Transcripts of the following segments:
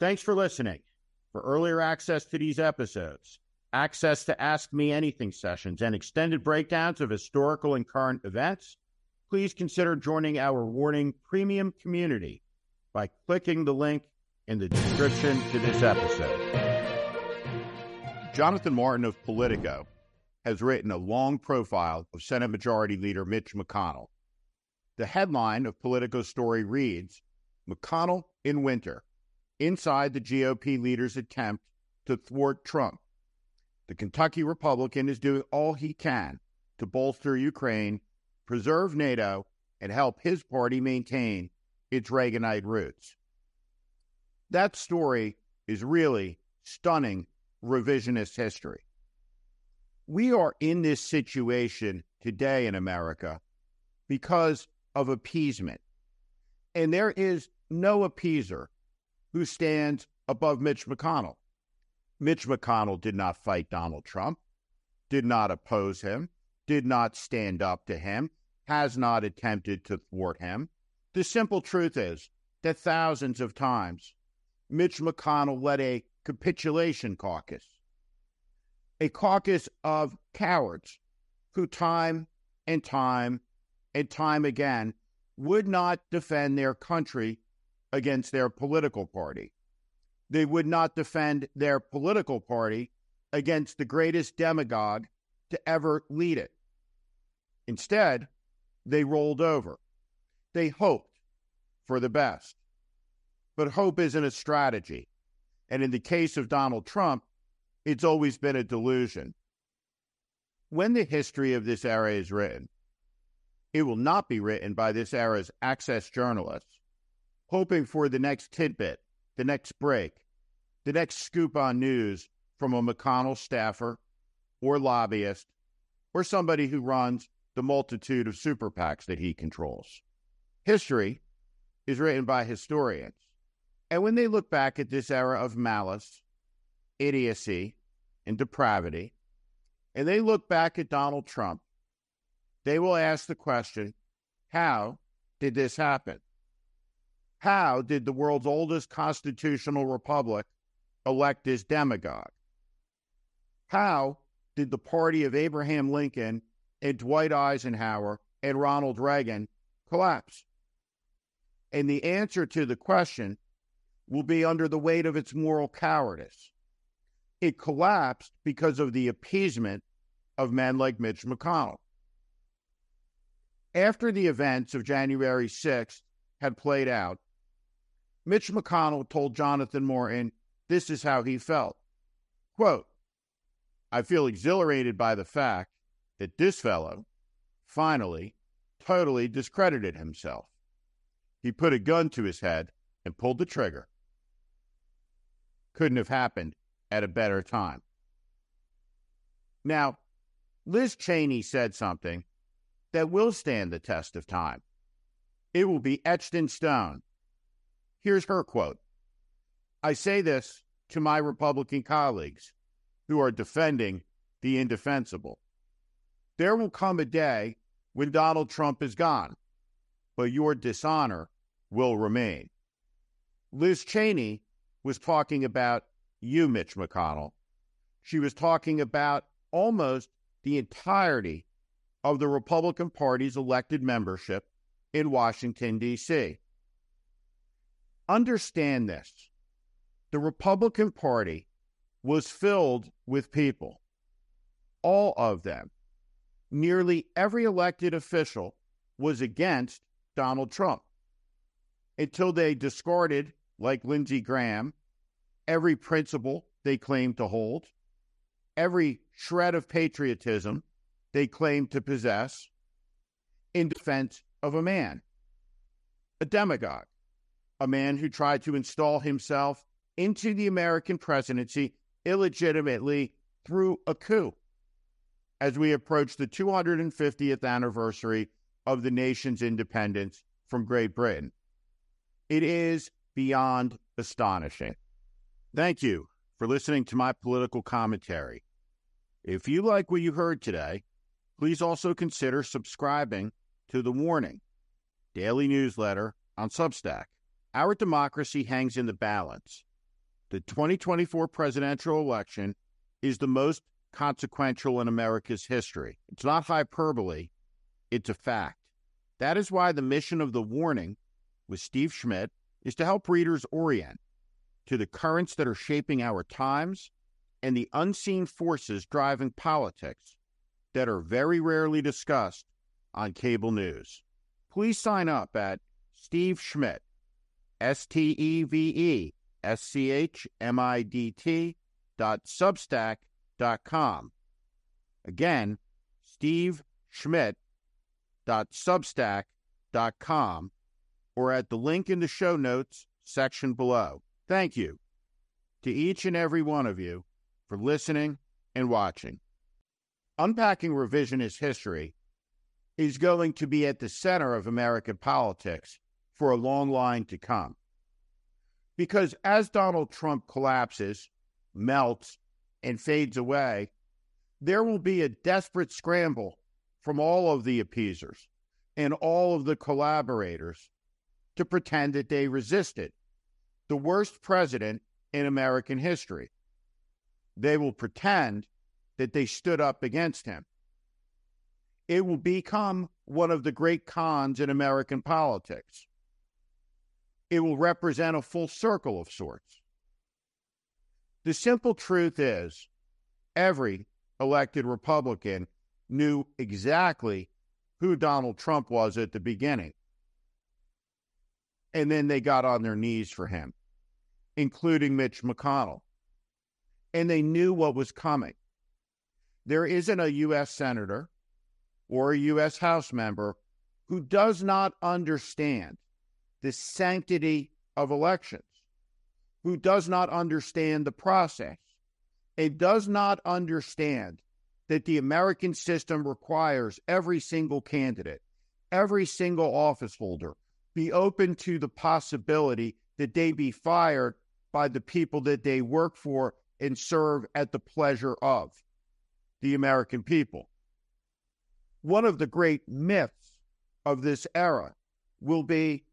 Thanks for listening. For earlier access to these episodes, access to Ask Me Anything sessions, and extended breakdowns of historical and current events, please consider joining our Warning Premium community by clicking the link in the description to this episode. Jonathan Martin of Politico has written a long profile of Senate Majority Leader Mitch McConnell. The headline of Politico's story reads McConnell in winter, inside the GOP leader's attempt to thwart Trump. The Kentucky Republican is doing all he can to bolster Ukraine, preserve NATO, and help his party maintain its Reaganite roots. That story is really stunning revisionist history. We are in this situation today in America because of appeasement. And there is no appeaser who stands above Mitch McConnell. Mitch McConnell did not fight Donald Trump, did not oppose him, did not stand up to him, has not attempted to thwart him. The simple truth is that thousands of times Mitch McConnell led a capitulation caucus, a caucus of cowards who time and time and time again would not defend their country against their political party. They would not defend their political party against the greatest demagogue to ever lead it. Instead, they rolled over. They hoped for the best. But hope isn't a strategy. And in the case of Donald Trump, it's always been a delusion. When the history of this era is written, it will not be written by this era's access journalists, hoping for the next tidbit, the next break, the next scoop on news from a McConnell staffer or lobbyist or somebody who runs the multitude of super PACs that he controls. History is written by historians. And when they look back at this era of malice, idiocy, and depravity, and they look back at Donald Trump, they will ask the question how did this happen? How did the world's oldest constitutional republic elect this demagogue? How did the party of Abraham Lincoln and Dwight Eisenhower and Ronald Reagan collapse? And the answer to the question will be under the weight of its moral cowardice. It collapsed because of the appeasement of men like Mitch McConnell. After the events of January 6th had played out, Mitch McConnell told Jonathan Martin this is how he felt. Quote, I feel exhilarated by the fact that this fellow finally totally discredited himself. He put a gun to his head and pulled the trigger couldn't have happened at a better time. Now, Liz Cheney said something that will stand the test of time. It will be etched in stone. Here's her quote I say this to my Republican colleagues who are defending the indefensible. There will come a day when Donald Trump is gone, but your dishonor will remain. Liz Cheney was talking about you, Mitch McConnell. She was talking about almost the entirety of the Republican Party's elected membership in Washington, D.C. Understand this. The Republican Party was filled with people, all of them. Nearly every elected official was against Donald Trump. Until they discarded like Lindsey Graham, every principle they claimed to hold, every shred of patriotism they claimed to possess in defense of a man, a demagogue, a man who tried to install himself into the American presidency illegitimately through a coup as we approach the 250th anniversary of the nation's independence from Great Britain. It is beyond astonishing. Thank you for listening to my political commentary. If you like what you heard today, please also consider subscribing to The Warning, daily newsletter on Substack. Our democracy hangs in the balance the 2024 presidential election is the most consequential in America's history. It's not hyperbole, it's a fact. That is why the mission of The Warning with Steve Schmidt is to help readers orient to the currents that are shaping our times and the unseen forces driving politics that are very rarely discussed on cable news. Please sign up at Steve Schmidt, S T E V E S C H M I D T dot substack dot com. Again, Steve Schmidt dot substack dot com or at the link in the show notes section below. Thank you to each and every one of you for listening and watching. Unpacking revisionist history is going to be at the center of American politics for a long line to come. Because as Donald Trump collapses, melts, and fades away, there will be a desperate scramble from all of the appeasers and all of the collaborators to pretend that they resisted the worst president in American history. They will pretend that they stood up against him. It will become one of the great cons in American politics. It will represent a full circle of sorts. The simple truth is every elected Republican knew exactly who Donald Trump was at the beginning. And then they got on their knees for him, including Mitch McConnell and they knew what was coming. There isn't a U.S. Senator or a U.S. House member who does not understand the sanctity of elections, who does not understand the process, and does not understand that the American system requires every single candidate, every single office holder be open to the possibility that they be fired by the people that they work for and serve at the pleasure of the American people. One of the great myths of this era will be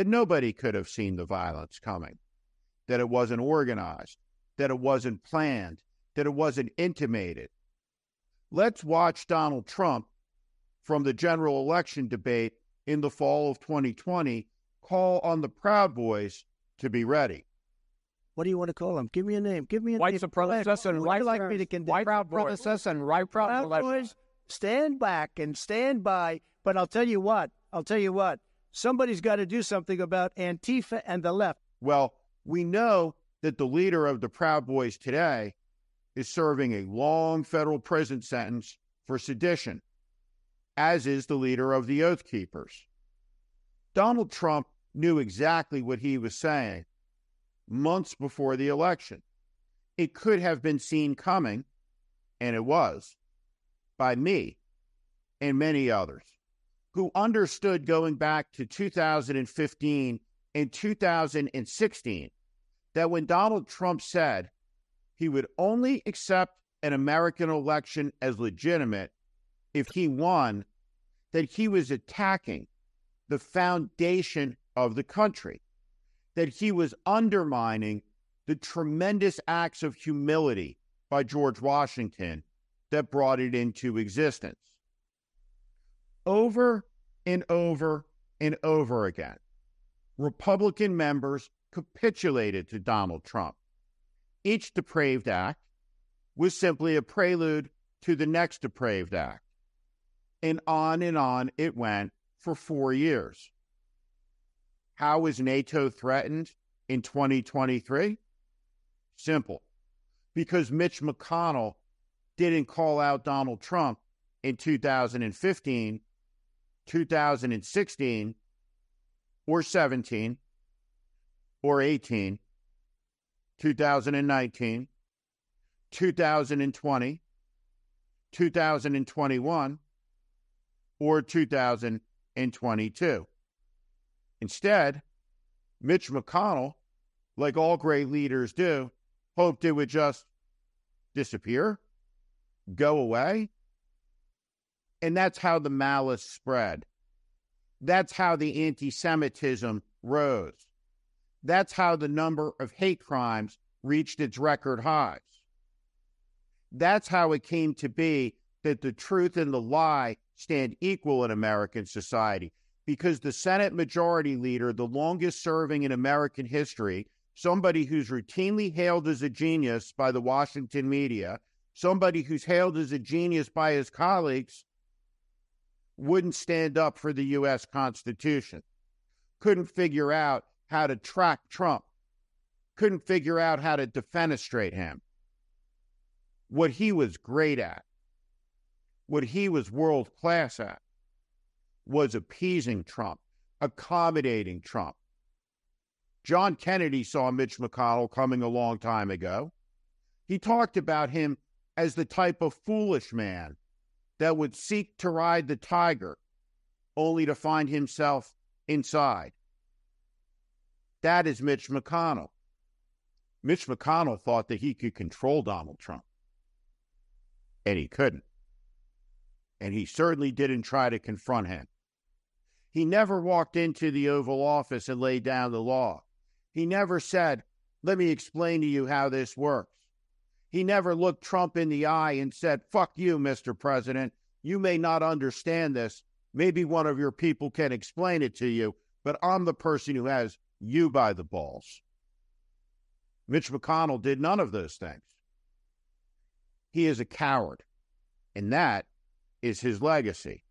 that nobody could have seen the violence coming, that it wasn't organized, that it wasn't planned, that it wasn't intimated. Let's watch Donald Trump from the general election debate in the fall of 2020 call on the Proud Boys to be ready. What do you want to call them? Give me a name. Give me a white name. supremacists and Would right like me to condemn white Proud Boys? supremacists and right proud, Proud Boys, stand back and stand by. But I'll tell you what. I'll tell you what. Somebody's got to do something about Antifa and the left. Well, we know that the leader of the Proud Boys today is serving a long federal prison sentence for sedition, as is the leader of the Oath Keepers. Donald Trump knew exactly what he was saying months before the election. It could have been seen coming, and it was, by me and many others who understood going back to 2015 and 2016 that when Donald Trump said he would only accept an American election as legitimate if he won, that he was attacking the foundation of the country that he was undermining the tremendous acts of humility by George Washington that brought it into existence. Over and over and over again, Republican members capitulated to Donald Trump. Each depraved act was simply a prelude to the next depraved act. And on and on it went for four years. How is NATO threatened in 2023? Simple. Because Mitch McConnell didn't call out Donald Trump in 2015, 2016, or 17, or 18, 2019, 2020, 2021, or 2022. Instead, Mitch McConnell, like all great leaders do, hoped it would just disappear, go away. And that's how the malice spread. That's how the anti Semitism rose. That's how the number of hate crimes reached its record highs. That's how it came to be that the truth and the lie stand equal in American society because the Senate Majority Leader, the longest serving in American history, somebody who's routinely hailed as a genius by the Washington media, somebody who's hailed as a genius by his colleagues, wouldn't stand up for the U.S. Constitution, couldn't figure out how to track Trump, couldn't figure out how to defenestrate him. What he was great at, what he was world class at, was appeasing Trump, accommodating Trump. John Kennedy saw Mitch McConnell coming a long time ago. He talked about him as the type of foolish man that would seek to ride the tiger only to find himself inside. That is Mitch McConnell. Mitch McConnell thought that he could control Donald Trump, and he couldn't. And he certainly didn't try to confront him. He never walked into the Oval Office and laid down the law. He never said, Let me explain to you how this works. He never looked Trump in the eye and said, Fuck you, Mr. President. You may not understand this. Maybe one of your people can explain it to you, but I'm the person who has you by the balls. Mitch McConnell did none of those things. He is a coward, and that is his legacy.